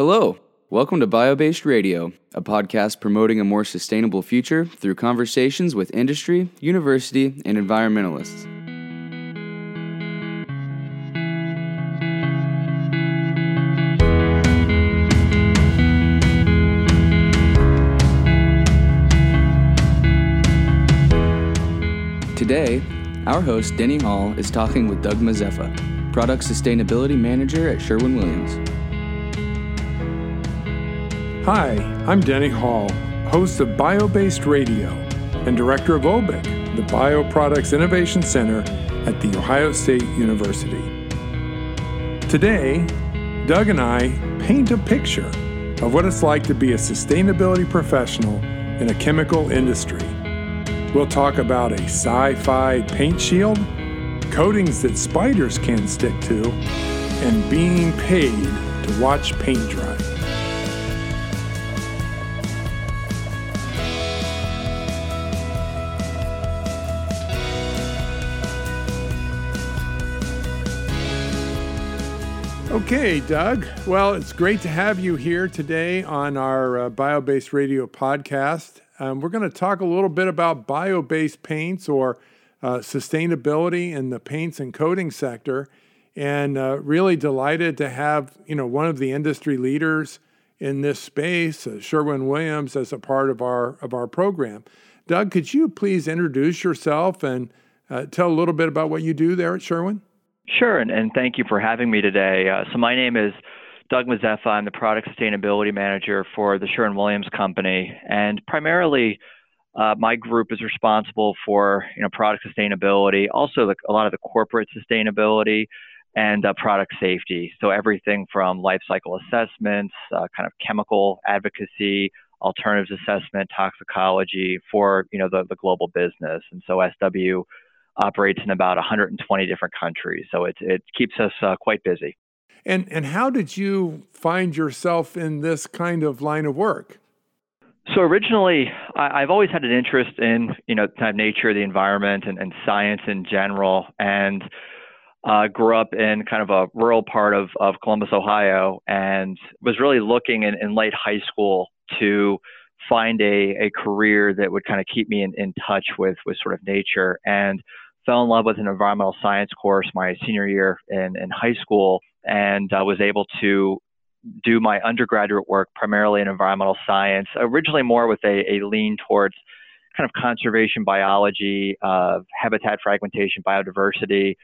Hello, welcome to Biobased Radio, a podcast promoting a more sustainable future through conversations with industry, university, and environmentalists. Today, our host Denny Hall is talking with Doug Mazeffa, Product Sustainability Manager at Sherwin Williams. Hi, I'm Denny Hall, host of Biobased Radio and director of OBIC, the Bioproducts Innovation Center at The Ohio State University. Today, Doug and I paint a picture of what it's like to be a sustainability professional in a chemical industry. We'll talk about a sci fi paint shield, coatings that spiders can stick to, and being paid to watch paint dry. Okay, Doug. Well, it's great to have you here today on our uh, Biobased Radio podcast. Um, we're going to talk a little bit about bio based paints or uh, sustainability in the paints and coating sector. And uh, really delighted to have you know one of the industry leaders in this space, uh, Sherwin Williams, as a part of our of our program. Doug, could you please introduce yourself and uh, tell a little bit about what you do there at Sherwin? Sure, and, and thank you for having me today. Uh, so my name is Doug Mazeffa. I'm the product sustainability manager for the Sherwin Williams Company, and primarily, uh, my group is responsible for you know product sustainability, also the, a lot of the corporate sustainability and uh, product safety. So everything from life cycle assessments, uh, kind of chemical advocacy, alternatives assessment, toxicology for you know the, the global business. And so SW operates in about 120 different countries. So it it keeps us uh, quite busy. And and how did you find yourself in this kind of line of work? So originally, I, have always had an interest in you know kind of nature, the environment, and, and science in general, and uh, grew up in kind of a rural part of, of Columbus, Ohio, and was really looking in, in late high school to find a, a career that would kind of keep me in, in touch with with sort of nature and fell in love with an environmental science course my senior year in, in high school and uh, was able to do my undergraduate work primarily in environmental science, originally more with a, a lean towards kind of conservation biology, uh, habitat fragmentation, biodiversity.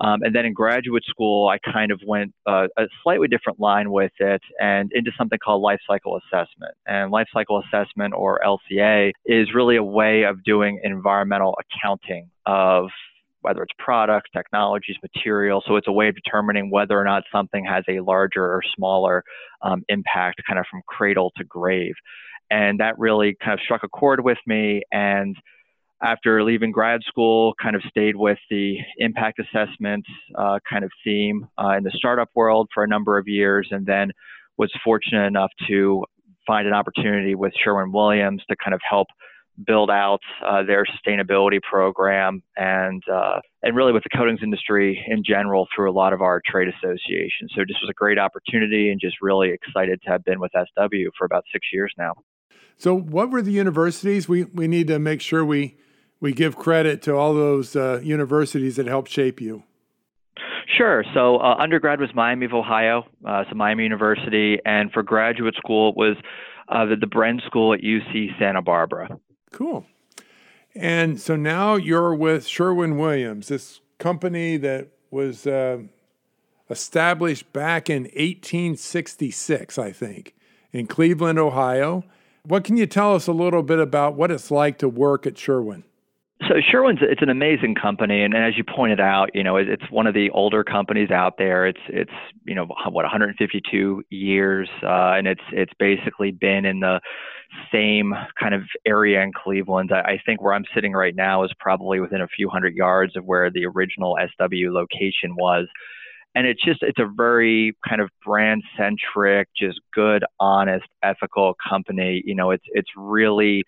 Um, and then in graduate school, I kind of went uh, a slightly different line with it and into something called life cycle assessment. And life cycle assessment, or LCA, is really a way of doing environmental accounting of whether it's products, technologies, materials. So it's a way of determining whether or not something has a larger or smaller um, impact, kind of from cradle to grave. And that really kind of struck a chord with me. And after leaving grad school, kind of stayed with the impact assessment uh, kind of theme uh, in the startup world for a number of years, and then was fortunate enough to find an opportunity with Sherwin Williams to kind of help build out uh, their sustainability program and uh, and really with the coatings industry in general through a lot of our trade associations. So this was a great opportunity and just really excited to have been with SW for about six years now. So what were the universities? We we need to make sure we we give credit to all those uh, universities that helped shape you. Sure. So uh, undergrad was Miami of Ohio, uh, so Miami University, and for graduate school it was uh, the, the Bren School at UC Santa Barbara. Cool. And so now you're with Sherwin Williams, this company that was uh, established back in 1866, I think, in Cleveland, Ohio. What can you tell us a little bit about what it's like to work at Sherwin? So Sherwin's it's an amazing company, and, and as you pointed out, you know it, it's one of the older companies out there. It's it's you know what 152 years, uh, and it's it's basically been in the same kind of area in Cleveland. I, I think where I'm sitting right now is probably within a few hundred yards of where the original SW location was. And it's just, it's a very kind of brand centric, just good, honest, ethical company. You know, it's, it's really,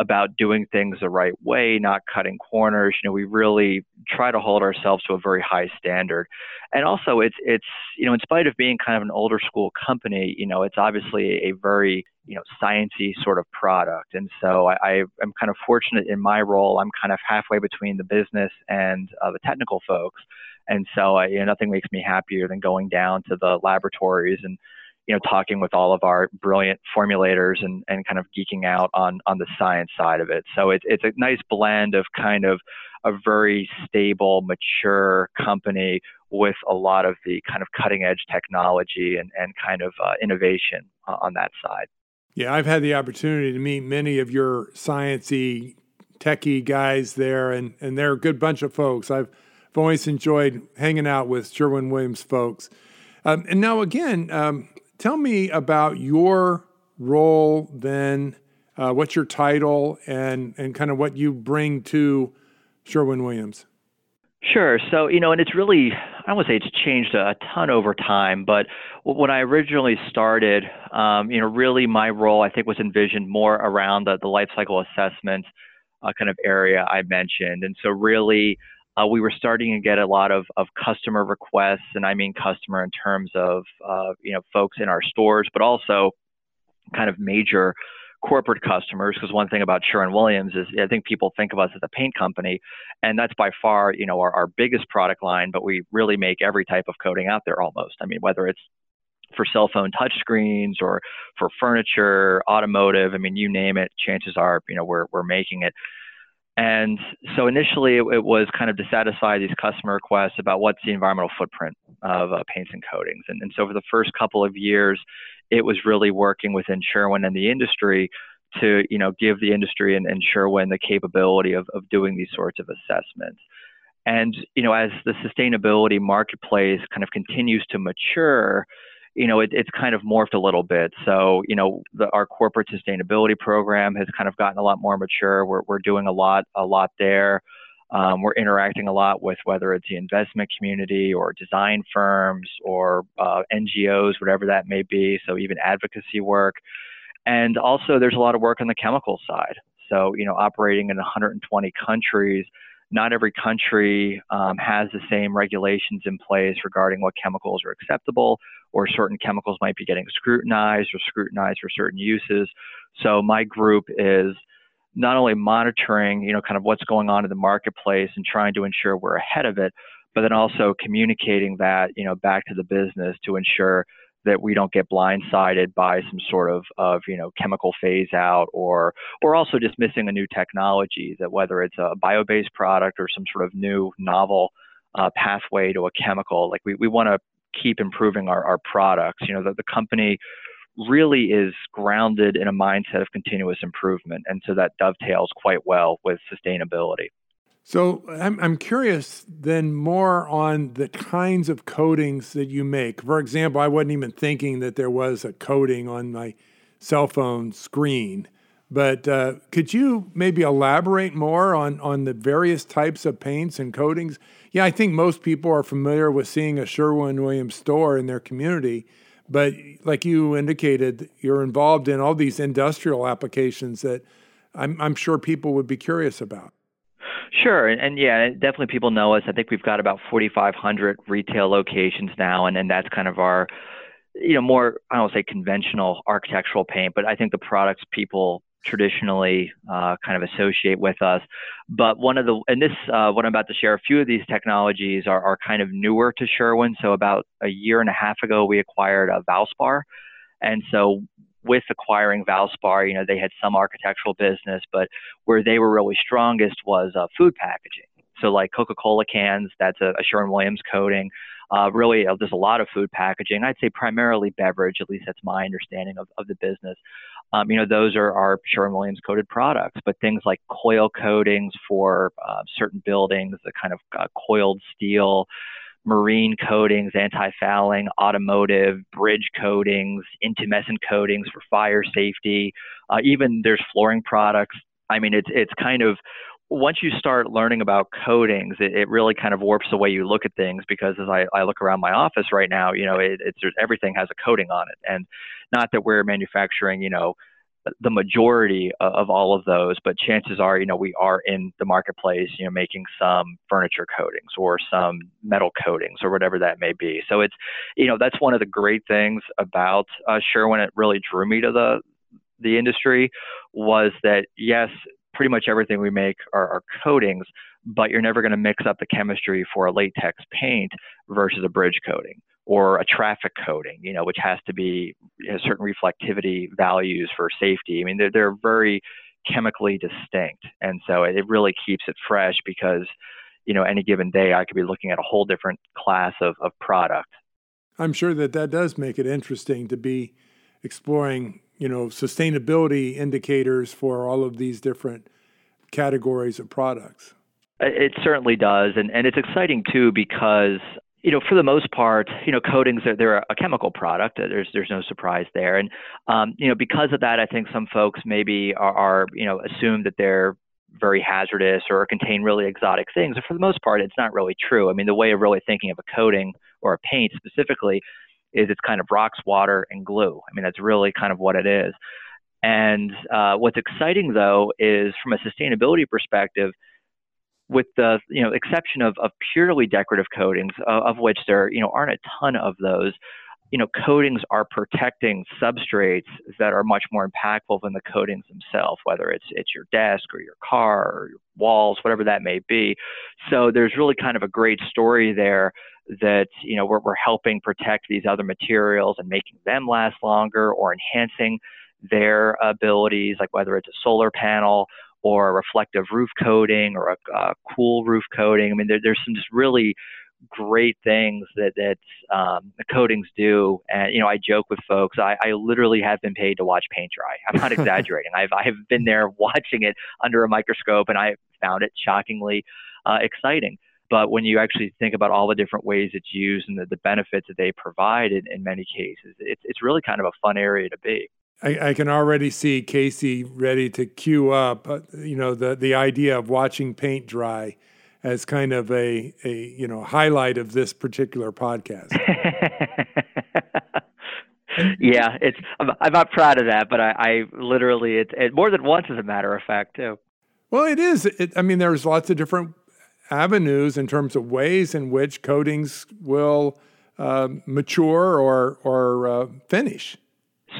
about doing things the right way, not cutting corners. You know, we really try to hold ourselves to a very high standard. And also, it's it's you know, in spite of being kind of an older school company, you know, it's obviously a very you know sciency sort of product. And so I, I am kind of fortunate in my role. I'm kind of halfway between the business and uh, the technical folks. And so I, you know, nothing makes me happier than going down to the laboratories and you know, talking with all of our brilliant formulators and, and kind of geeking out on, on the science side of it. So it's it's a nice blend of kind of a very stable, mature company with a lot of the kind of cutting edge technology and, and kind of uh, innovation on that side. Yeah, I've had the opportunity to meet many of your sciencey, techie guys there, and, and they're a good bunch of folks. I've, I've always enjoyed hanging out with Sherwin Williams folks. Um, and now, again, um, Tell me about your role then. Uh, what's your title and, and kind of what you bring to Sherwin Williams? Sure. So, you know, and it's really, I would say it's changed a ton over time, but when I originally started, um, you know, really my role, I think, was envisioned more around the, the life cycle assessment uh, kind of area I mentioned. And so, really, uh, we were starting to get a lot of, of customer requests, and I mean customer in terms of uh, you know folks in our stores, but also kind of major corporate customers. Because one thing about Sherwin Williams is I think people think of us as a paint company, and that's by far you know our, our biggest product line. But we really make every type of coating out there almost. I mean whether it's for cell phone touchscreens or for furniture, automotive. I mean, you name it. Chances are, you know, we're we're making it. And so initially it, it, was kind of to satisfy these customer requests about what's the environmental footprint of uh, paints and coatings. And, and so for the first couple of years, it was really working within Sherwin and the industry to, you know, give the industry and, and Sherwin the capability of, of doing these sorts of assessments. And, you know, as the sustainability marketplace kind of continues to mature, you know, it, it's kind of morphed a little bit. So, you know, the, our corporate sustainability program has kind of gotten a lot more mature. We're, we're doing a lot, a lot there. Um, we're interacting a lot with whether it's the investment community or design firms or uh, NGOs, whatever that may be. So even advocacy work. And also, there's a lot of work on the chemical side. So, you know, operating in 120 countries, not every country um, has the same regulations in place regarding what chemicals are acceptable or certain chemicals might be getting scrutinized or scrutinized for certain uses. So my group is not only monitoring, you know, kind of what's going on in the marketplace and trying to ensure we're ahead of it, but then also communicating that, you know, back to the business to ensure that we don't get blindsided by some sort of, of you know chemical phase out or or also just missing a new technology that whether it's a bio-based product or some sort of new novel uh, pathway to a chemical like we, we want to keep improving our, our products. You know the company really is grounded in a mindset of continuous improvement and so that dovetails quite well with sustainability so I'm, I'm curious then more on the kinds of coatings that you make. For example, I wasn't even thinking that there was a coating on my cell phone screen. But uh, could you maybe elaborate more on, on the various types of paints and coatings? Yeah, I think most people are familiar with seeing a Sherwin Williams store in their community. But like you indicated, you're involved in all these industrial applications that I'm, I'm sure people would be curious about. Sure, and, and, yeah, definitely people know us. I think we've got about 4,500 retail locations now, and, and that's kind of our, you know, more I don't say conventional architectural paint, but I think the products people traditionally uh, kind of associate with us. But one of the and this uh, what I'm about to share, a few of these technologies are, are kind of newer to Sherwin. So about a year and a half ago, we acquired a Valspar. And so with acquiring Valspar, you know, they had some architectural business, but where they were really strongest was uh, food packaging. So like Coca-Cola cans, that's a, a Sherwin-Williams coating. Uh, really, uh, there's a lot of food packaging. I'd say primarily beverage, at least that's my understanding of, of the business. Um, you know, those are our Sherwin-Williams coated products, but things like coil coatings for uh, certain buildings, the kind of uh, coiled steel, marine coatings, anti-fouling, automotive, bridge coatings, intumescent coatings for fire safety. Uh, even there's flooring products. I mean, it's it's kind of once you start learning about coatings, it, it really kind of warps the way you look at things. Because as I, I look around my office right now, you know, it, it's everything has a coating on it, and not that we're manufacturing, you know, the majority of all of those, but chances are, you know, we are in the marketplace, you know, making some furniture coatings or some metal coatings or whatever that may be. So it's, you know, that's one of the great things about uh, Sherwin. It really drew me to the the industry was that yes, pretty much everything we make are, are coatings, but you're never going to mix up the chemistry for a latex paint versus a bridge coating or a traffic coating, you know, which has to be certain reflectivity values for safety. I mean, they're, they're very chemically distinct. And so it really keeps it fresh because, you know, any given day I could be looking at a whole different class of, of product. I'm sure that that does make it interesting to be exploring, you know, sustainability indicators for all of these different categories of products. It certainly does. And, and it's exciting too because you know, for the most part, you know, coatings are they're a chemical product. There's there's no surprise there, and um, you know, because of that, I think some folks maybe are, are you know assume that they're very hazardous or contain really exotic things. And for the most part, it's not really true. I mean, the way of really thinking of a coating or a paint specifically is it's kind of rocks, water, and glue. I mean, that's really kind of what it is. And uh, what's exciting though is from a sustainability perspective with the you know exception of, of purely decorative coatings, uh, of which there you know aren't a ton of those. You know, coatings are protecting substrates that are much more impactful than the coatings themselves, whether it's it's your desk or your car or your walls, whatever that may be. So there's really kind of a great story there that you know we're, we're helping protect these other materials and making them last longer or enhancing their abilities, like whether it's a solar panel or a reflective roof coating or a, a cool roof coating. I mean, there, there's some just really great things that that um, the coatings do. And you know, I joke with folks. I, I literally have been paid to watch paint dry. I'm not exaggerating. I've I've been there watching it under a microscope, and I found it shockingly uh, exciting. But when you actually think about all the different ways it's used and the, the benefits that they provide in, in many cases, it's it's really kind of a fun area to be. I, I, can already see Casey ready to cue up, uh, you know, the, the idea of watching paint dry as kind of a, a you know highlight of this particular podcast. yeah, it's I'm, I'm, not proud of that, but I, I literally it's it, more than once, as a matter of fact, too. Well, it is. It, I mean, there's lots of different avenues in terms of ways in which coatings will uh, mature or or uh, finish.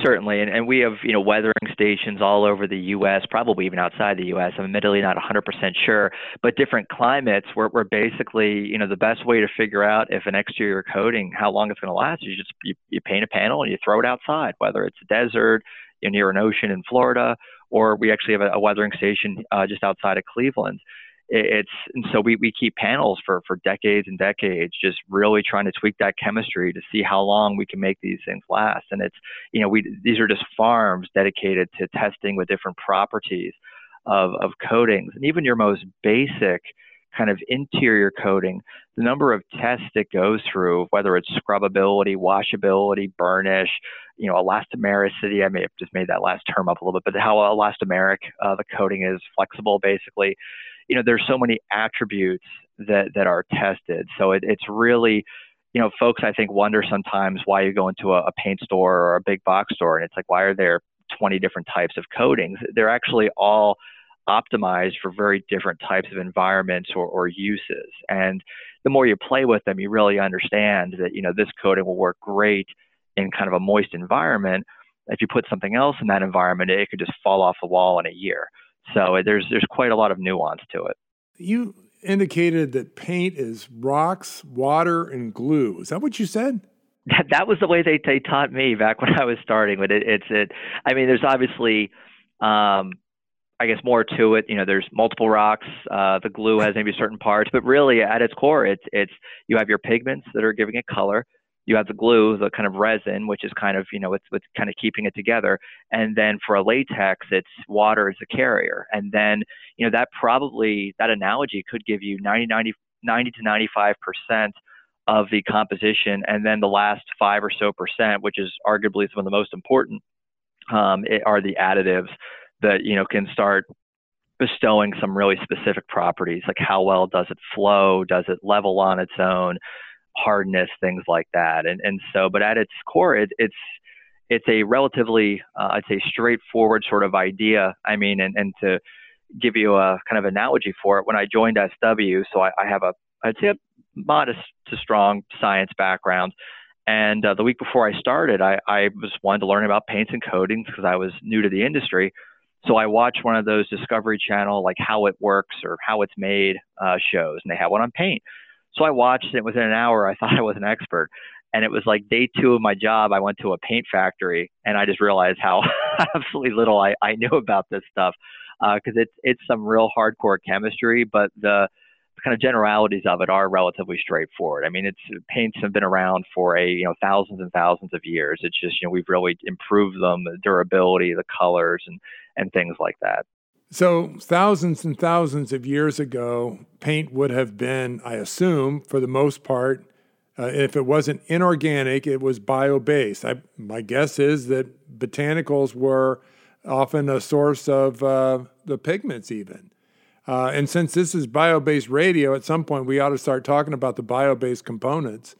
Certainly, and, and we have you know weathering stations all over the U.S., probably even outside the U.S. I'm admittedly not 100% sure, but different climates where, where basically you know the best way to figure out if an exterior coating how long it's going to last is you just you, you paint a panel and you throw it outside, whether it's a desert, near an ocean in Florida, or we actually have a, a weathering station uh, just outside of Cleveland it's and so we, we keep panels for for decades and decades just really trying to tweak that chemistry to see how long we can make these things last. And it's you know we these are just farms dedicated to testing with different properties of of coatings. And even your most basic kind of interior coating the number of tests it goes through whether it's scrubability washability burnish you know elastomericity i may have just made that last term up a little bit but how elastomeric uh, the coating is flexible basically you know, there's so many attributes that, that are tested. So it, it's really, you know, folks I think wonder sometimes why you go into a, a paint store or a big box store and it's like, why are there 20 different types of coatings? They're actually all optimized for very different types of environments or, or uses. And the more you play with them, you really understand that, you know, this coating will work great in kind of a moist environment. If you put something else in that environment, it could just fall off the wall in a year. So there's there's quite a lot of nuance to it. You indicated that paint is rocks, water, and glue. Is that what you said? That, that was the way they, they taught me back when I was starting. But it, it's it. I mean, there's obviously, um, I guess, more to it. You know, there's multiple rocks. Uh, the glue has maybe certain parts, but really at its core, it's it's you have your pigments that are giving it color you have the glue, the kind of resin, which is kind of, you know, it's, it's kind of keeping it together. And then for a latex, it's water as a carrier. And then, you know, that probably, that analogy could give you 90, 90, 90 to 95% of the composition. And then the last five or so percent, which is arguably some of the most important, um, are the additives that, you know, can start bestowing some really specific properties like how well does it flow does it level on its own hardness, things like that. And and so, but at its core, it, it's it's a relatively, uh, I'd say, straightforward sort of idea. I mean, and, and to give you a kind of analogy for it, when I joined SW, so I, I have a, I'd say, a modest to strong science background. And uh, the week before I started, I, I was wanted to learn about paints and coatings because I was new to the industry. So I watched one of those Discovery Channel, like how it works or how it's made uh, shows, and they had one on paint. So I watched it within an hour. I thought I was an expert. And it was like day two of my job. I went to a paint factory and I just realized how absolutely little I, I knew about this stuff because uh, it's it's some real hardcore chemistry, but the kind of generalities of it are relatively straightforward. I mean, it's paints have been around for a you know thousands and thousands of years. It's just you know we've really improved them, the durability, the colors, and and things like that. So thousands and thousands of years ago, paint would have been, I assume, for the most part, uh, if it wasn't inorganic, it was bio-based. I, my guess is that botanicals were often a source of uh, the pigments, even. Uh, and since this is bio based radio, at some point we ought to start talking about the bio based components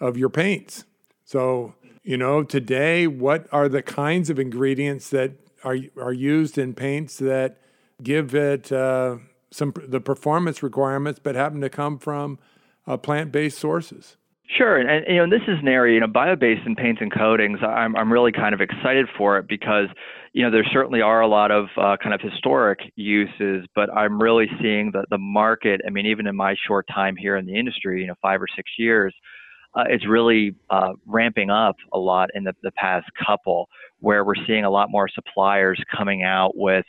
of your paints. So, you know, today, what are the kinds of ingredients that are, are used in paints that give it uh, some the performance requirements, but happen to come from uh, plant based sources? Sure, and, and, you know this is an area, you know, bio-based in paints and coatings. I'm I'm really kind of excited for it because you know there certainly are a lot of uh, kind of historic uses, but I'm really seeing that the market. I mean, even in my short time here in the industry, you know, five or six years, uh, it's really uh, ramping up a lot in the the past couple, where we're seeing a lot more suppliers coming out with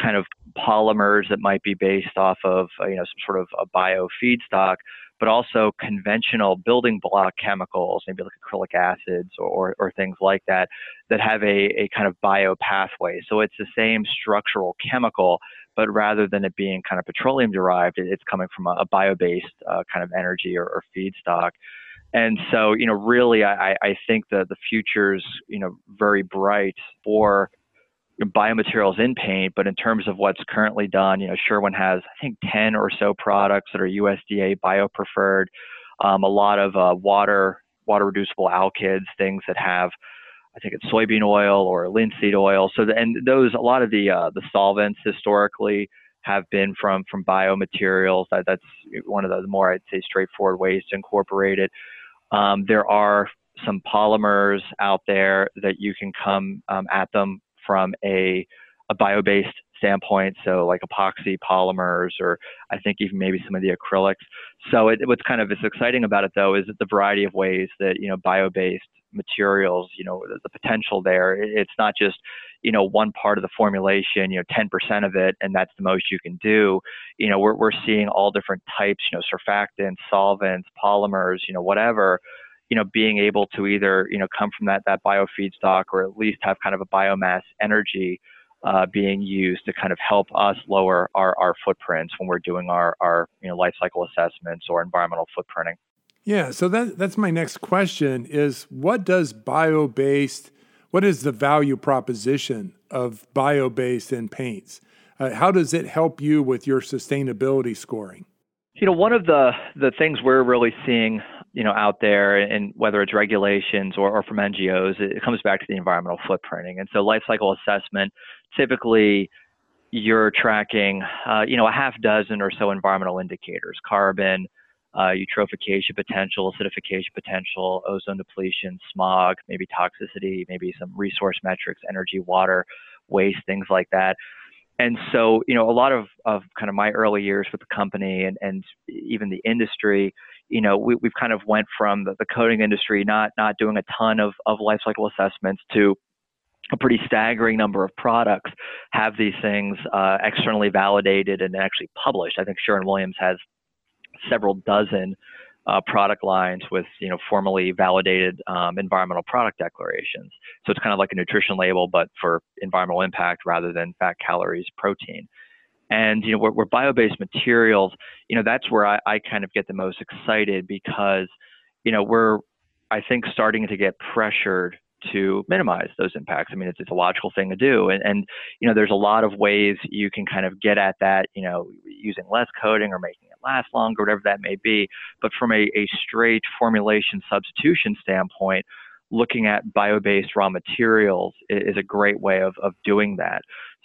kind of polymers that might be based off of uh, you know some sort of a bio feedstock but also conventional building block chemicals, maybe like acrylic acids or, or things like that, that have a, a kind of bio pathway. So it's the same structural chemical, but rather than it being kind of petroleum derived, it's coming from a, a bio based uh, kind of energy or, or feedstock. And so, you know, really, I, I think that the future's, you know, very bright for biomaterials in paint, but in terms of what's currently done, you know, Sherwin has I think 10 or so products that are USDA bio preferred. Um, a lot of uh, water water reducible alkyds, things that have I think it's soybean oil or linseed oil. So the, and those a lot of the uh, the solvents historically have been from from biomaterials. That, that's one of the more I'd say straightforward ways to incorporate it. Um, there are some polymers out there that you can come um, at them from a, a bio-based standpoint, so like epoxy polymers, or I think even maybe some of the acrylics. So it, what's kind of is exciting about it though is that the variety of ways that you know bio-based materials, you know, the, the potential there. It's not just you know one part of the formulation, you know, 10% of it, and that's the most you can do. You know, we're we're seeing all different types, you know, surfactants, solvents, polymers, you know, whatever you know, being able to either, you know, come from that, that bio feedstock or at least have kind of a biomass energy uh, being used to kind of help us lower our, our footprints when we're doing our, our, you know, life cycle assessments or environmental footprinting. Yeah, so that, that's my next question is what does bio-based, what is the value proposition of bio-based in paints? Uh, how does it help you with your sustainability scoring? You know, one of the the things we're really seeing you know out there and whether it's regulations or, or from ngos it comes back to the environmental footprinting. And so life cycle assessment typically you're tracking uh, you know a half dozen or so environmental indicators carbon uh, eutrophication potential acidification potential ozone depletion smog maybe toxicity maybe some resource metrics energy water waste things like that. And so you know a lot of, of kind of my early years with the company and, and even the industry you know, we, we've kind of went from the, the coating industry not not doing a ton of, of life cycle assessments to a pretty staggering number of products have these things uh, externally validated and actually published. I think Sherwin Williams has several dozen uh, product lines with you know formally validated um, environmental product declarations. So it's kind of like a nutrition label, but for environmental impact rather than fat, calories, protein. And you know, we're, we're bio-based materials. You know, that's where I, I kind of get the most excited because, you know, we're I think starting to get pressured to minimize those impacts. I mean, it's, it's a logical thing to do, and and you know, there's a lot of ways you can kind of get at that. You know, using less coating or making it last longer, whatever that may be. But from a, a straight formulation substitution standpoint, looking at bio-based raw materials is, a great way of, of doing that.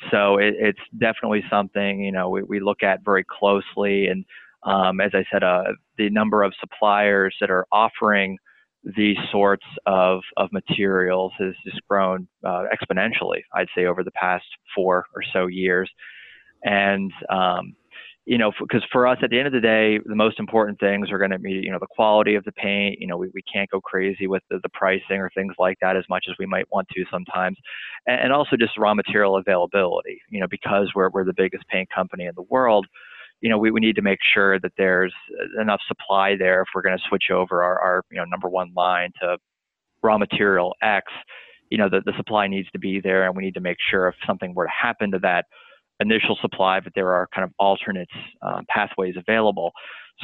So it, it's definitely something you know we, we look at very closely, and um, as I said, uh, the number of suppliers that are offering these sorts of, of materials has just grown uh, exponentially, I'd say, over the past four or so years. And um, you know, because for, for, us at the end of the day, the most important things are going to be, you know, the quality of the paint. You know, we, we can't go crazy with the, the pricing or things like that as much as we might want to sometimes. And, and also just raw material availability, you know, because we're, we're the biggest paint company in the world, you know, we, we need to make sure that there's uh, enough supply there if we're going to switch over our, our, you know, number one line to raw material X, you know, the, the supply needs to be there and we need to make sure if something were to happen to that, initial supply, but there are kind of alternate uh, pathways available.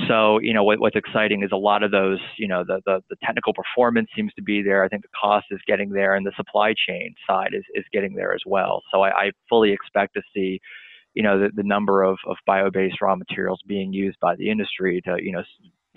So, you know, what, what's exciting is a lot of those, you know, the, the, the, technical performance seems to be there. I think the cost is getting there and the supply chain side is, is getting there as well. So I, I fully expect to see, you know, the, the number of, of bio-based raw materials being used by the industry to, you know,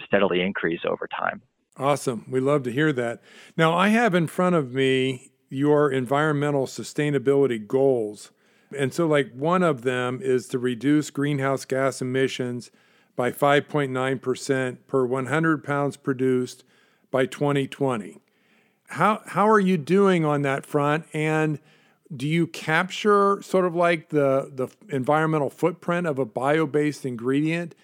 steadily increase over time. Awesome. We love to hear that. Now, I have in front of me your environmental sustainability goals. And so, like, one of them is to reduce greenhouse gas emissions by 5.9% per 100 pounds produced by 2020. How, how are you doing on that front? And do you capture sort of like the, the environmental footprint of a bio based ingredient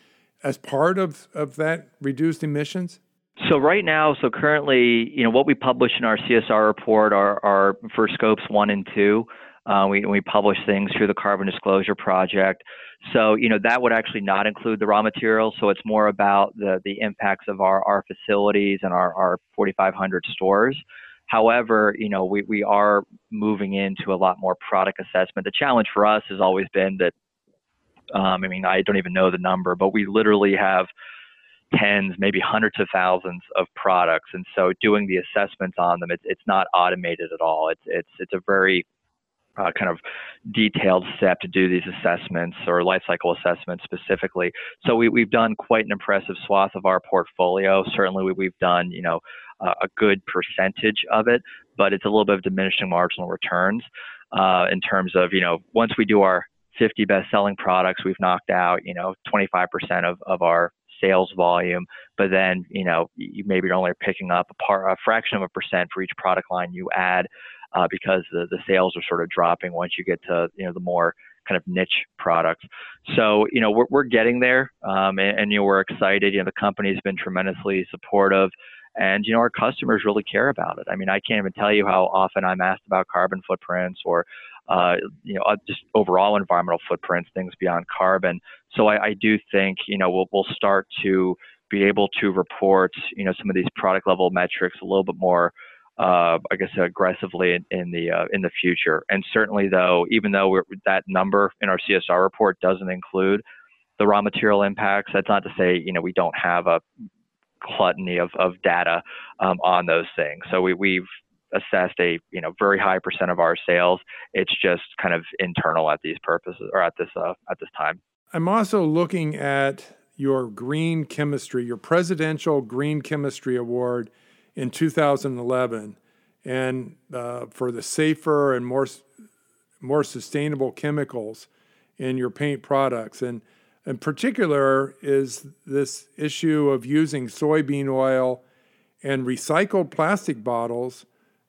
as part of, of that reduced emissions? So right now, so currently, you know, what we publish in our CSR report are, are for scopes one and two. Uh, we, we publish things through the Carbon Disclosure Project. So, you know, that would actually not include the raw materials. So it's more about the, the impacts of our, our facilities and our, our 4,500 stores. However, you know, we, we are moving into a lot more product assessment. The challenge for us has always been that, um, I mean, I don't even know the number, but we literally have tens, maybe hundreds of thousands of products. And so doing the assessments on them, it's, it's not automated at all. It's, it's, it's a very uh, kind of detailed step to do these assessments or life cycle assessments specifically. So we, we've done quite an impressive swath of our portfolio. Certainly, we, have done you know uh, a good percentage of it, but it's a little bit of diminishing marginal returns uh, in terms of you know once we do our 50 best selling products, we've knocked out you know 25% of, of our sales volume, but then you know you maybe only are picking up a, part, a fraction of a percent for each product line you add uh, because the, the sales are sort of dropping once you get to you know the more kind of niche products. So you know we're we're getting there, um, and, and you know we're excited. You know the company's been tremendously supportive. And you know our customers really care about it. I mean, I can't even tell you how often I'm asked about carbon footprints or uh, you know, just overall environmental footprints, things beyond carbon. So I, I, do think, you know, we'll, we'll start to be able to report, you know, some of these product level metrics a little bit more uh, I guess aggressively in, in the uh, in the future. And certainly, though, even though that number in our CSR report doesn't include the raw material impacts, that's not to say you know we don't have a gluttony of, of data um, on those things. So we, we've assessed a you know very high percent of our sales. It's just kind of internal at these purposes or at this uh, at this time. I'm also looking at your green chemistry, your presidential green chemistry award in 2011, and uh, for the safer and more more sustainable chemicals in your paint products. And in particular, is this issue of using soybean oil and recycled plastic bottles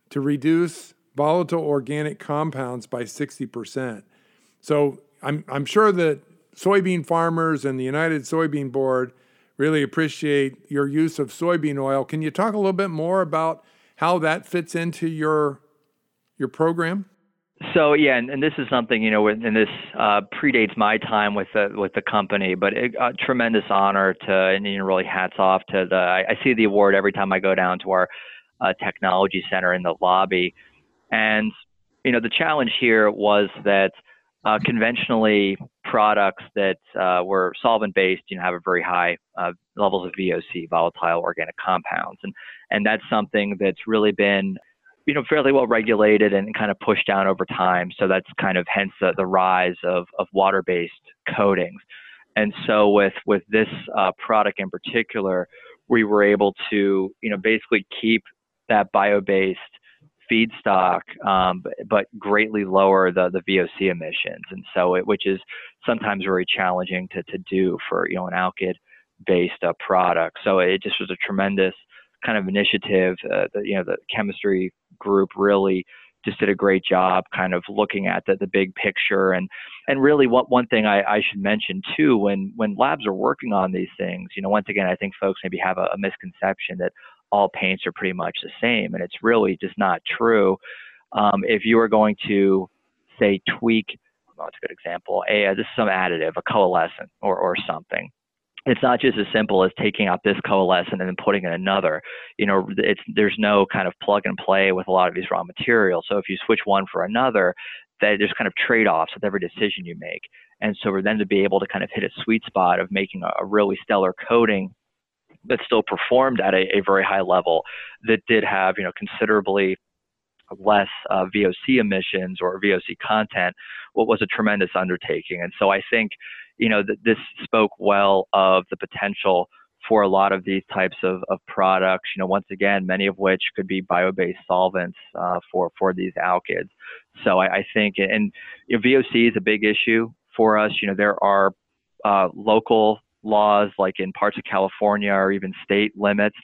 to reduce volatile organic compounds by 60%. So I'm, I'm sure that soybean farmers and the United Soybean Board really appreciate your use of soybean oil. Can you talk a little bit more about how that fits into your your program? So yeah, and, and this is something you know, and this uh, predates my time with the with the company, but it, a tremendous honor to, and you know, really hats off to the. I, I see the award every time I go down to our uh, technology center in the lobby, and you know, the challenge here was that uh, conventionally, products that uh, were solvent based, you know, have a very high uh, levels of VOC, volatile organic compounds, and and that's something that's really been, you know, fairly well regulated and kind of pushed down over time. So that's kind of hence the, the rise of of water based coatings. And so with with this uh, product in particular, we were able to, you know, basically keep that bio-based feedstock, um, but, but, greatly lower the, the VOC emissions. And so it, which is sometimes very challenging to, to do for, you know, an alkyd based uh, product. So it just was a tremendous kind of initiative. Uh, the, you know, the chemistry group really just did a great job kind of looking at the, the big picture and and really what one thing I, I should mention too when when labs are working on these things you know once again I think folks maybe have a, a misconception that all paints are pretty much the same and it's really just not true um, if you are going to say tweak well, it's a good example a, this is some additive a coalescent or, or something it's not just as simple as taking out this coalescent and then putting in another. You know, it's there's no kind of plug and play with a lot of these raw materials. So if you switch one for another, that there's kind of trade-offs with every decision you make. And so for them to be able to kind of hit a sweet spot of making a, a really stellar coating that still performed at a, a, very high level, that did have you know considerably less uh, VOC emissions or VOC content, what was a tremendous undertaking. And so I think you know, th- this spoke well of the potential for a lot of these types of, of products, you know, once again, many of which could be bio-based solvents uh, for, for these alkyds. So I, I think, and you know, VOC is a big issue for us. You know, there are uh, local laws like in parts of California or even state limits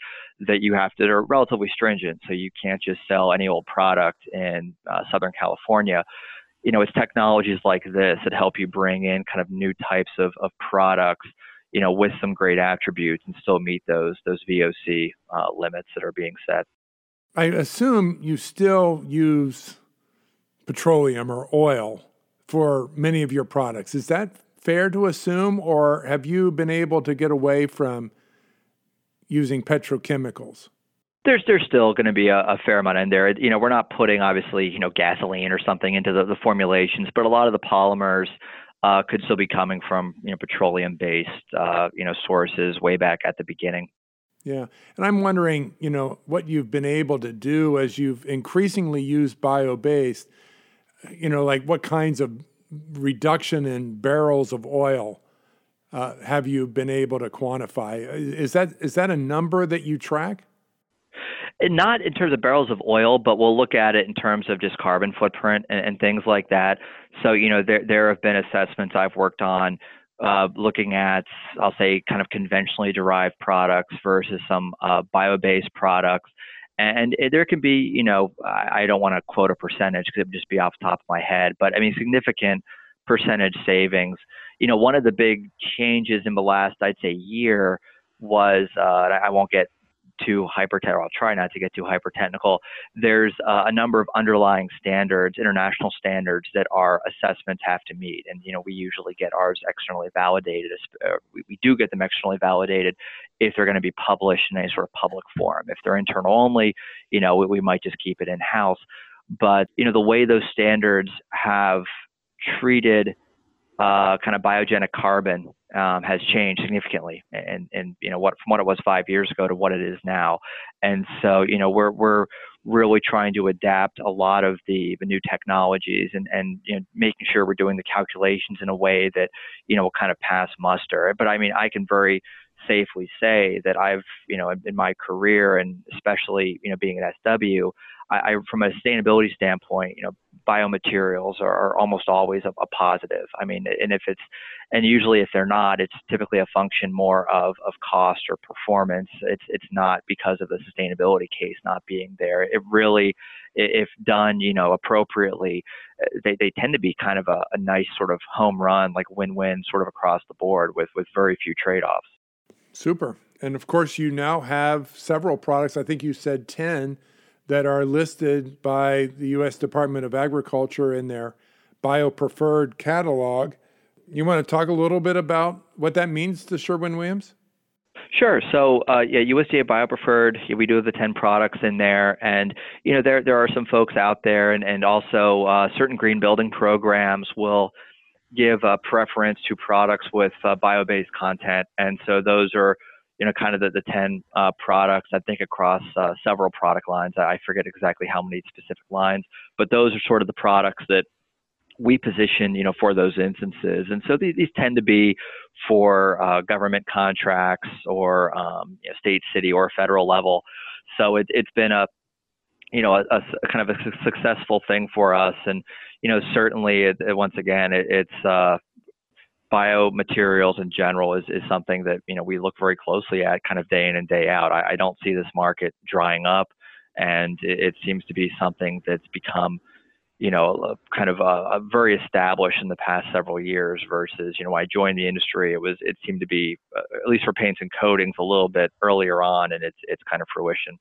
that you have to, are relatively stringent. So you can't just sell any old product in uh, Southern California you know, it's technologies like this that help you bring in kind of new types of, of products, you know, with some great attributes and still meet those those VOC uh, limits that are being set. I assume you still use petroleum or oil for many of your products. Is that fair to assume, or have you been able to get away from using petrochemicals? there's there's still going to be a, a, fair amount in there. You know, we're not putting obviously you know gasoline or something into the, the formulations, but a lot of the polymers uh, could still be coming from you know petroleum based uh, you know sources way back at the beginning. Yeah, and I'm wondering, you know, what you've been able to do as you've increasingly used bio based. You know, like what kinds of reduction in barrels of oil uh, have you been able to quantify? Is that is that a number that you track? not in terms of barrels of oil, but we'll look at it in terms of just carbon footprint and, and things like that. So, you know, there there have been assessments I've worked on uh, looking at, I'll say, kind of conventionally derived products versus some uh, bio-based products. And there can be, you know, I, I don't want to quote a percentage because it would just be off the top of my head, but I mean, significant percentage savings. You know, one of the big changes in the last, I'd say, year was, uh, I won't get too hyper. I'll try not to get too hyper technical. There's uh, a number of underlying standards, international standards that our assessments have to meet, and you know we usually get ours externally validated. Uh, we, we do get them externally validated if they're going to be published in any sort of public forum. If they're internal only, you know we, we might just keep it in house. But you know the way those standards have treated uh, kind of biogenic carbon um, has changed significantly, and and you know what from what it was five years ago to what it is now, and so you know we're we're really trying to adapt a lot of the, the new technologies and and you know making sure we're doing the calculations in a way that you know will kind of pass muster. But I mean I can very safely say that I've you know in my career and especially you know being at SW I, I, from a sustainability standpoint, you know, biomaterials are, are almost always a, a, positive. I mean, and if it's, and usually if they're not, it's typically a function more of, of cost or performance. It's, it's not because of the sustainability case not being there. It really, if done, you know, appropriately, uh, they, they tend to be kind of a, a nice sort of home run, like win-win sort of across the board with, with very few trade-offs. Super. And of course, you now have several products. I think you said 10 that are listed by the U.S. Department of Agriculture in their bio-preferred catalog. You want to talk a little bit about what that means to Sherwin Williams? Sure. So, uh, yeah, USDA BioPreferred, we do have the 10 products in there. And, you know, there, there are some folks out there, and, and also uh, certain green building programs will give a preference to products with uh, bio based content. And so those are you know, kind of the, the 10 uh, products, I think across uh, several product lines. I forget exactly how many specific lines, but those are sort of the products that we position, you know, for those instances. And so these, these tend to be for uh, government contracts or um, you know, state, city, or federal level. So it, has been a you know, a, a, kind of a successful thing for us. And, you know, certainly, it, it, once again, it, it's uh, biomaterials in general is, is something that, you know, we look very closely at kind of day in and day out. I, I don't see this market drying up, and it, it seems to be something that's become – you know, kind of uh, very established in the past several years versus, you know, I joined the industry, it was, it seemed to be, uh, at least for paints and coatings, a little bit earlier on and its, its kind of fruition.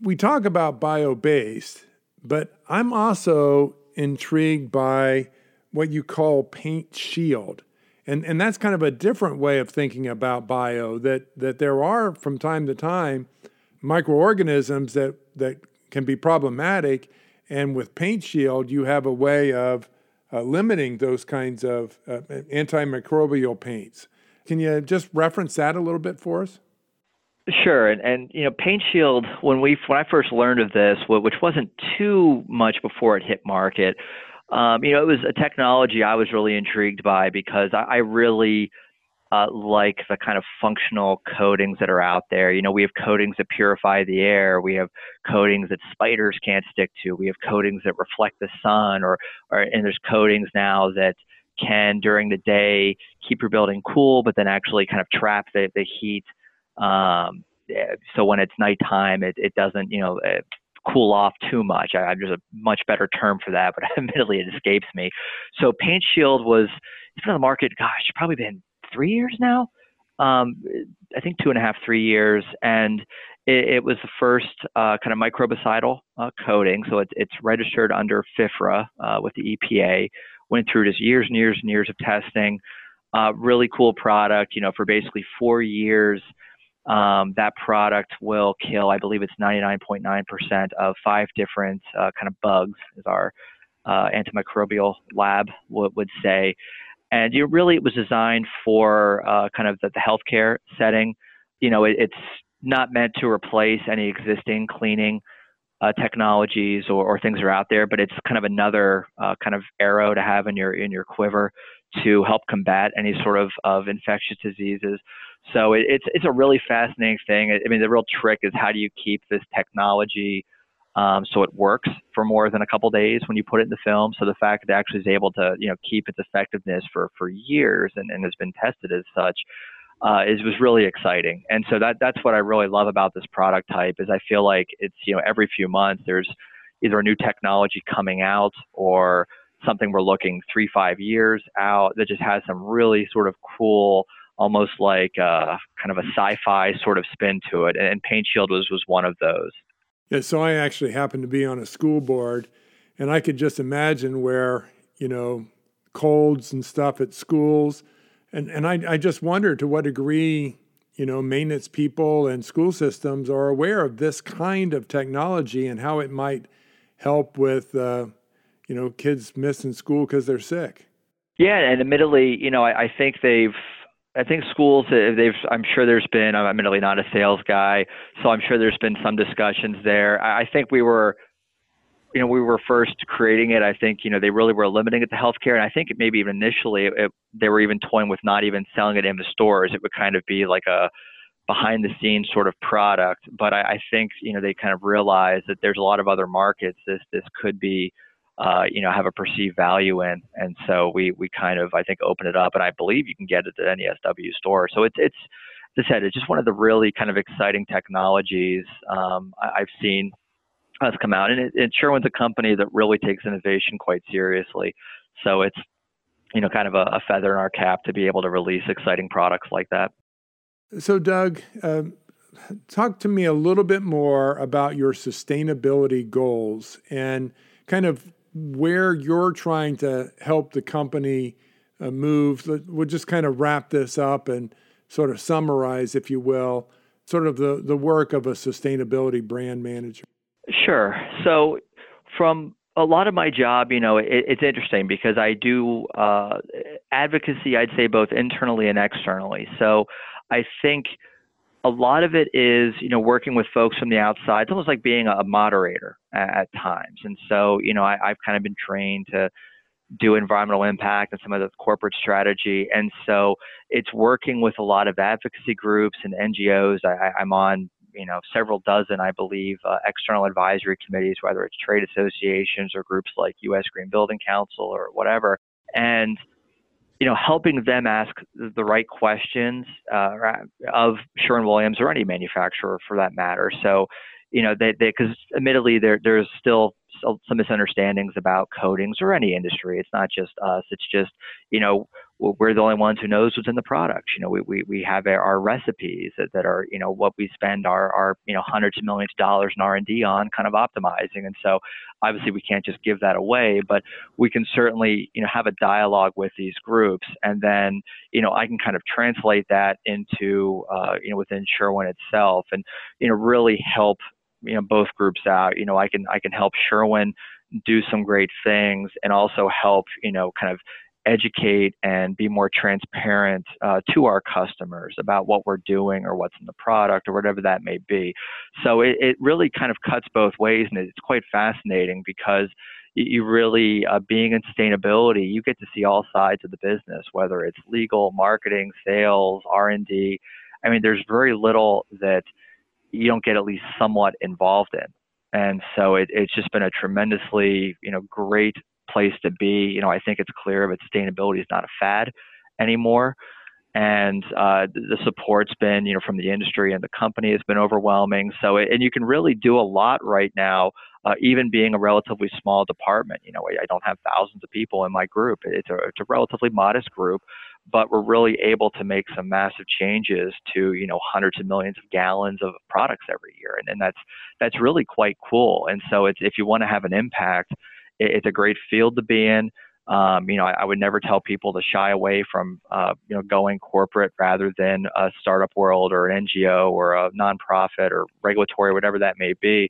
We talk about bio based, but I'm also intrigued by what you call paint shield. And, and that's kind of a different way of thinking about bio that, that there are from time to time microorganisms that, that can be problematic and with Paint Shield, you have a way of uh, limiting those kinds of uh, antimicrobial paints. Can you just reference that a little bit for us? Sure, and, and you know, Paint Shield. When we when I first learned of this, which wasn't too much before it hit market, um, you know, it was a technology I was really intrigued by because I, I really uh, like the kind of functional coatings that are out there. You know, we have coatings that purify the air. We have coatings that spiders can't stick to. We have coatings that reflect the sun, or, or and there's coatings now that can during the day keep your building cool, but then actually kind of trap the, the heat. Um, so when it's nighttime, it, it doesn't, you know, uh, cool off too much. I, there's a much better term for that, but admittedly it escapes me. So Paint Shield was, it's been on the market, gosh, probably been three years now. Um, I think two and a half, three years, and it, it was the first uh, kind of microbicidal uh, coating. So it, it's registered under FIFRA uh, with the EPA. Went through just years and years and years of testing. Uh, really cool product. You know, for basically four years, um, that product will kill. I believe it's 99.9% of five different uh, kind of bugs, as our uh, antimicrobial lab w- would say. And you really, it was designed for uh, kind of the, the healthcare setting. You know, it, it's not meant to replace any existing cleaning uh, technologies or, or, things are out there, but it's kind of another uh, kind of arrow to have in your in your quiver to help combat any sort of, of infectious diseases. So it, it's it's a really fascinating thing. I mean, the real trick is how do you keep this technology um, so it works for more than a couple days when you put it in the film. So the fact that it actually is able to, you know, keep its effectiveness for, for years and, and has been tested as such uh, is was really exciting. And so that that's what I really love about this product type is I feel like it's you know every few months there's either a new technology coming out or something we're looking three five years out that just has some really sort of cool almost like uh, kind of a sci-fi sort of spin to it and paint shield was was one of those yeah, so I actually happened to be on a school board, and I could just imagine where, you know, colds and stuff at schools. And, and I, I just wonder to what degree, you know, maintenance people and school systems are aware of this kind of technology and how it might help with, uh, you know, kids missing school because they're sick. Yeah, and admittedly, you know, I, I think they've I think schools, they've, I'm sure there's been, I'm admittedly not a sales guy, so I'm sure there's been some discussions there. I think we were, you know, we were first creating it. I think, you know, they really were limiting it to healthcare. And I think maybe even initially it, they were even toying with not even selling it in the stores. It would kind of be like a behind the scenes sort of product. But I, I think, you know, they kind of realized that there's a lot of other markets this, this could be, uh, you know, have a perceived value in. And so we we kind of I think open it up, and I believe you can get it at any SW store. So it's it's as I said, it's just one of the really kind of exciting technologies um, I, have seen us come out, and it, it Sherwin's a company that really takes innovation quite seriously. So it's you know kind of a, a feather in our cap to be able to release exciting products like that. So Doug. Um, talk to me a little bit more about your sustainability goals and kind of where you're trying to help the company uh, move. We'll just kind of wrap this up and sort of summarize, if you will, sort of the, the work of a sustainability brand manager. Sure. So, from a lot of my job, you know, it, it's interesting because I do uh, advocacy, I'd say both internally and externally. So, I think a lot of it is, you know, working with folks from the outside. It's almost like being a moderator at, at times. And so, you know, I, I've kind of been trained to do environmental impact and some of the corporate strategy. And so it's working with a lot of advocacy groups and NGOs. I, I'm on you know several dozen, I believe, uh, external advisory committees, whether it's trade associations or groups like U.S. Green Building Council or whatever, and you know, helping them ask the right questions uh, of Sherwin Williams or any manufacturer for that matter. So, you know, they because admittedly there there's still some misunderstandings about coatings or any industry. It's not just us. It's just you know we're the only ones who knows what's in the products. You know, we, we, we have our recipes that, that are, you know, what we spend our, our, you know, hundreds of millions of dollars in R&D on kind of optimizing. And so obviously we can't just give that away, but we can certainly, you know, have a dialogue with these groups. And then, you know, I can kind of translate that into, uh, you know, within Sherwin itself and, you know, really help, you know, both groups out. You know, I can, I can help Sherwin do some great things and also help, you know, kind of educate and be more transparent uh, to our customers about what we're doing or what's in the product or whatever that may be. So it, it really kind of cuts both ways, and it's quite fascinating because you really uh, being in sustainability you get to see all sides of the business whether it's legal marketing sales r&d i mean there's very little that you don't get at least somewhat involved in and so it, it's just been a tremendously you know great place to be. You know, I think it's clear that sustainability is not a fad anymore. And uh, the support's been, you know, from the industry and the company has been overwhelming. So, it, and you can really do a lot right now, uh, even being a relatively small department. You know, I don't have thousands of people in my group. It's a, it's a relatively modest group, but we're really able to make some massive changes to, you know, hundreds of millions of gallons of products every year, and, and that's that's really quite cool. And so, it's if you want to have an impact it's a great field to be in. Um, you know, I, I, would never tell people to shy away from, uh, you know, going corporate rather than a startup world or an NGO or a nonprofit or regulatory, whatever that may be.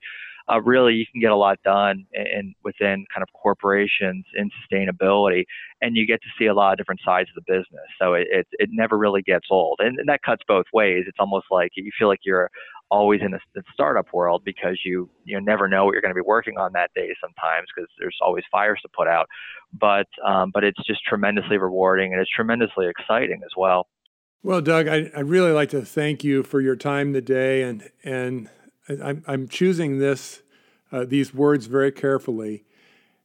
Uh, really, you can get a lot done in, in, within kind of corporations in sustainability, and you get to see a lot of different sides of the business. So it it, it never really gets old, and, and that cuts both ways. It's almost like you feel like you're always in the, startup world because you you never know what you're going to be working on that day sometimes because there's always fires to put out. But um, but it's just tremendously rewarding and it's tremendously exciting as well. Well, Doug, I, I'd really like to thank you for your time today, and and I'm, I'm choosing this uh, these words very carefully,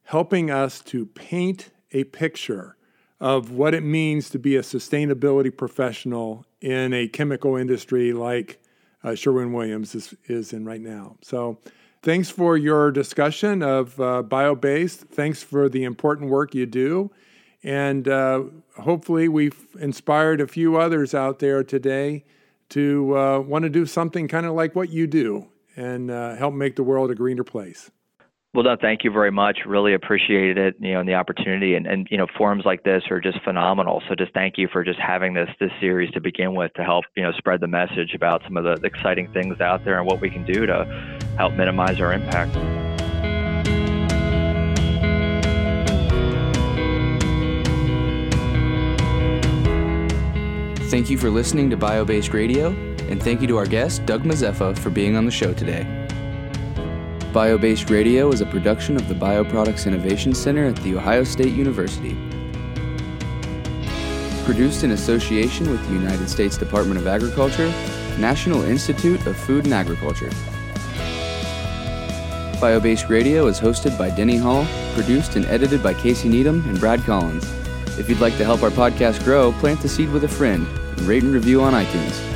helping us to paint a picture of what it means to be a sustainability professional in a chemical industry like uh, Sherwin Williams is, is in right now. So, thanks for your discussion of uh, BioBased. Thanks for the important work you do. And uh, hopefully, we've inspired a few others out there today to uh, want to do something kind of like what you do and uh, help make the world a greener place. Well, no, thank you very much. Really appreciated it, you know, and the opportunity. And, and you know, forums like this are just phenomenal. So just thank you for just having this this series to begin with to help you know spread the message about some of the exciting things out there and what we can do to help minimize our impact. Thank you for listening to BioBased Radio, and thank you to our guest, Doug Mazeppa, for being on the show today. BioBased Radio is a production of the Bioproducts Innovation Center at The Ohio State University. Produced in association with the United States Department of Agriculture, National Institute of Food and Agriculture. BioBased Radio is hosted by Denny Hall, produced and edited by Casey Needham and Brad Collins. If you'd like to help our podcast grow, plant the seed with a friend rate and review on iTunes.